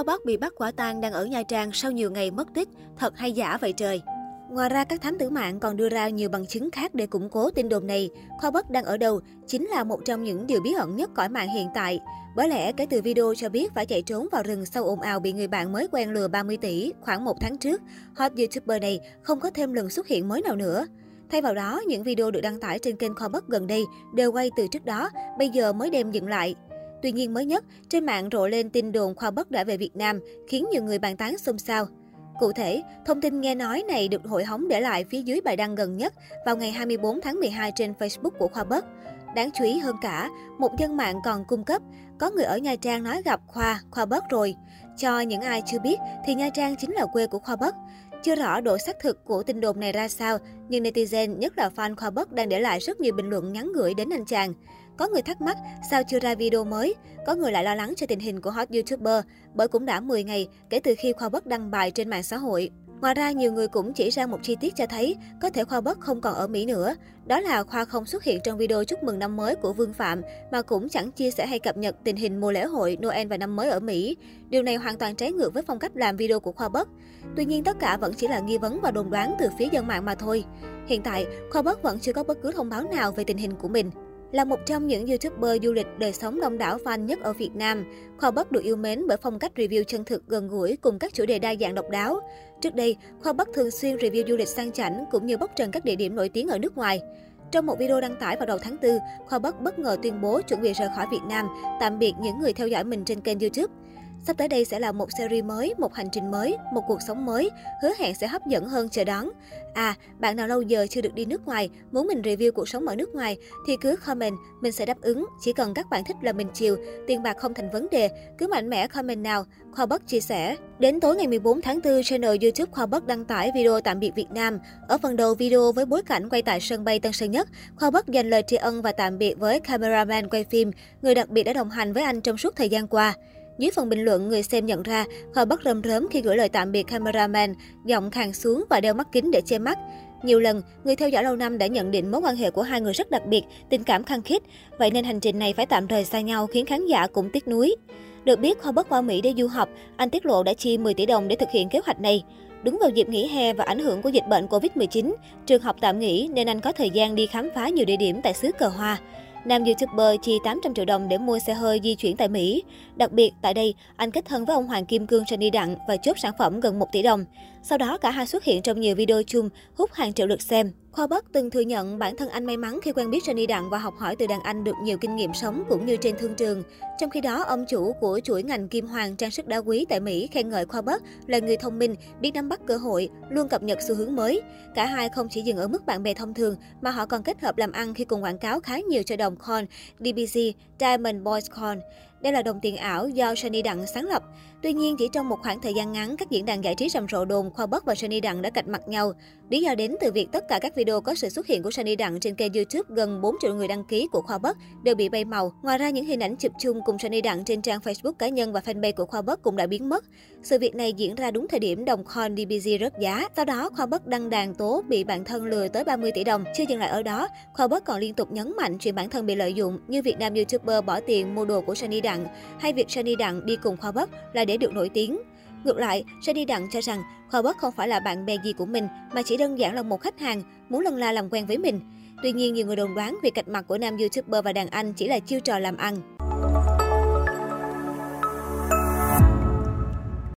Kho Bắc bị bắt quả tang đang ở Nha Trang sau nhiều ngày mất tích, thật hay giả vậy trời? Ngoài ra, các thám tử mạng còn đưa ra nhiều bằng chứng khác để củng cố tin đồn này. Kho Bắc đang ở đâu chính là một trong những điều bí ẩn nhất cõi mạng hiện tại. Bởi lẽ, kể từ video cho biết phải chạy trốn vào rừng sau ồn ào bị người bạn mới quen lừa 30 tỷ khoảng một tháng trước, hot YouTuber này không có thêm lần xuất hiện mới nào nữa. Thay vào đó, những video được đăng tải trên kênh Kho Bắc gần đây đều quay từ trước đó, bây giờ mới đem dựng lại. Tuy nhiên mới nhất, trên mạng rộ lên tin đồn Khoa Bất đã về Việt Nam, khiến nhiều người bàn tán xôn xao. Cụ thể, thông tin nghe nói này được hội hóng để lại phía dưới bài đăng gần nhất vào ngày 24 tháng 12 trên Facebook của Khoa Bất. Đáng chú ý hơn cả, một dân mạng còn cung cấp, có người ở Nha Trang nói gặp Khoa, Khoa Bất rồi. Cho những ai chưa biết thì Nha Trang chính là quê của Khoa Bất. Chưa rõ độ xác thực của tin đồn này ra sao, nhưng netizen, nhất là fan Khoa Bất đang để lại rất nhiều bình luận nhắn gửi đến anh chàng. Có người thắc mắc sao chưa ra video mới, có người lại lo lắng cho tình hình của hot YouTuber, bởi cũng đã 10 ngày kể từ khi Khoa Bất đăng bài trên mạng xã hội. Ngoài ra, nhiều người cũng chỉ ra một chi tiết cho thấy có thể Khoa Bất không còn ở Mỹ nữa. Đó là Khoa không xuất hiện trong video chúc mừng năm mới của Vương Phạm, mà cũng chẳng chia sẻ hay cập nhật tình hình mùa lễ hội Noel và năm mới ở Mỹ. Điều này hoàn toàn trái ngược với phong cách làm video của Khoa Bất. Tuy nhiên, tất cả vẫn chỉ là nghi vấn và đồn đoán từ phía dân mạng mà thôi. Hiện tại, Khoa Bất vẫn chưa có bất cứ thông báo nào về tình hình của mình. Là một trong những YouTuber du lịch đời sống đông đảo fan nhất ở Việt Nam, Khoa Bắc được yêu mến bởi phong cách review chân thực gần gũi cùng các chủ đề đa dạng độc đáo. Trước đây, Khoa Bắc thường xuyên review du lịch sang chảnh cũng như bóc trần các địa điểm nổi tiếng ở nước ngoài. Trong một video đăng tải vào đầu tháng 4, Khoa Bắc bất ngờ tuyên bố chuẩn bị rời khỏi Việt Nam, tạm biệt những người theo dõi mình trên kênh YouTube. Sắp tới đây sẽ là một series mới, một hành trình mới, một cuộc sống mới, hứa hẹn sẽ hấp dẫn hơn chờ đón. À, bạn nào lâu giờ chưa được đi nước ngoài, muốn mình review cuộc sống ở nước ngoài thì cứ comment, mình sẽ đáp ứng. Chỉ cần các bạn thích là mình chiều, tiền bạc không thành vấn đề, cứ mạnh mẽ comment nào. Khoa Bắc chia sẻ. Đến tối ngày 14 tháng 4, channel YouTube Khoa Bắc đăng tải video tạm biệt Việt Nam. Ở phần đầu video với bối cảnh quay tại sân bay Tân Sơn Nhất, Khoa Bắc dành lời tri ân và tạm biệt với cameraman quay phim, người đặc biệt đã đồng hành với anh trong suốt thời gian qua. Dưới phần bình luận, người xem nhận ra Khoa bắt rơm rớm khi gửi lời tạm biệt cameraman, giọng khàn xuống và đeo mắt kính để che mắt. Nhiều lần, người theo dõi lâu năm đã nhận định mối quan hệ của hai người rất đặc biệt, tình cảm khăng khít. Vậy nên hành trình này phải tạm rời xa nhau khiến khán giả cũng tiếc nuối. Được biết, Khoa bất qua Mỹ để du học, anh tiết lộ đã chi 10 tỷ đồng để thực hiện kế hoạch này. Đúng vào dịp nghỉ hè và ảnh hưởng của dịch bệnh Covid-19, trường học tạm nghỉ nên anh có thời gian đi khám phá nhiều địa điểm tại xứ cờ hoa. Nam YouTuber chi 800 triệu đồng để mua xe hơi di chuyển tại Mỹ. Đặc biệt, tại đây, anh kết thân với ông Hoàng Kim Cương Sunny Đặng và chốt sản phẩm gần 1 tỷ đồng. Sau đó, cả hai xuất hiện trong nhiều video chung, hút hàng triệu lượt xem. Khoa Bắc từng thừa nhận bản thân anh may mắn khi quen biết Sunny Đặng và học hỏi từ đàn anh được nhiều kinh nghiệm sống cũng như trên thương trường. Trong khi đó, ông chủ của chuỗi ngành kim hoàng trang sức đá quý tại Mỹ khen ngợi Khoa Bắc là người thông minh, biết nắm bắt cơ hội, luôn cập nhật xu hướng mới. Cả hai không chỉ dừng ở mức bạn bè thông thường mà họ còn kết hợp làm ăn khi cùng quảng cáo khá nhiều cho đồng coin, DBC, Diamond Boys Coin. Đây là đồng tiền ảo do Sunny Đặng sáng lập. Tuy nhiên, chỉ trong một khoảng thời gian ngắn, các diễn đàn giải trí rầm rộ đồn Khoa Bắc và Sunny Đặng đã cạch mặt nhau. Lý do đến từ việc tất cả các video có sự xuất hiện của Sunny Đặng trên kênh YouTube gần 4 triệu người đăng ký của Khoa Bắc đều bị bay màu. Ngoài ra, những hình ảnh chụp chung cùng Sunny Đặng trên trang Facebook cá nhân và fanpage của Khoa Bắc cũng đã biến mất. Sự việc này diễn ra đúng thời điểm đồng coin DBZ rớt giá. Sau đó, Khoa Bắc đăng đàn tố bị bản thân lừa tới 30 tỷ đồng. Chưa dừng lại ở đó, Khoa Bắc còn liên tục nhấn mạnh chuyện bản thân bị lợi dụng như Việt Nam YouTuber bỏ tiền mua đồ của Sunny Đặng hay việc Sunny Đặng đi cùng Khoa Bắc là để được nổi tiếng. Ngược lại, Jenny Đặng cho rằng Khoa không phải là bạn bè gì của mình mà chỉ đơn giản là một khách hàng muốn lần la làm quen với mình. Tuy nhiên, nhiều người đồn đoán việc cạch mặt của nam YouTuber và đàn anh chỉ là chiêu trò làm ăn.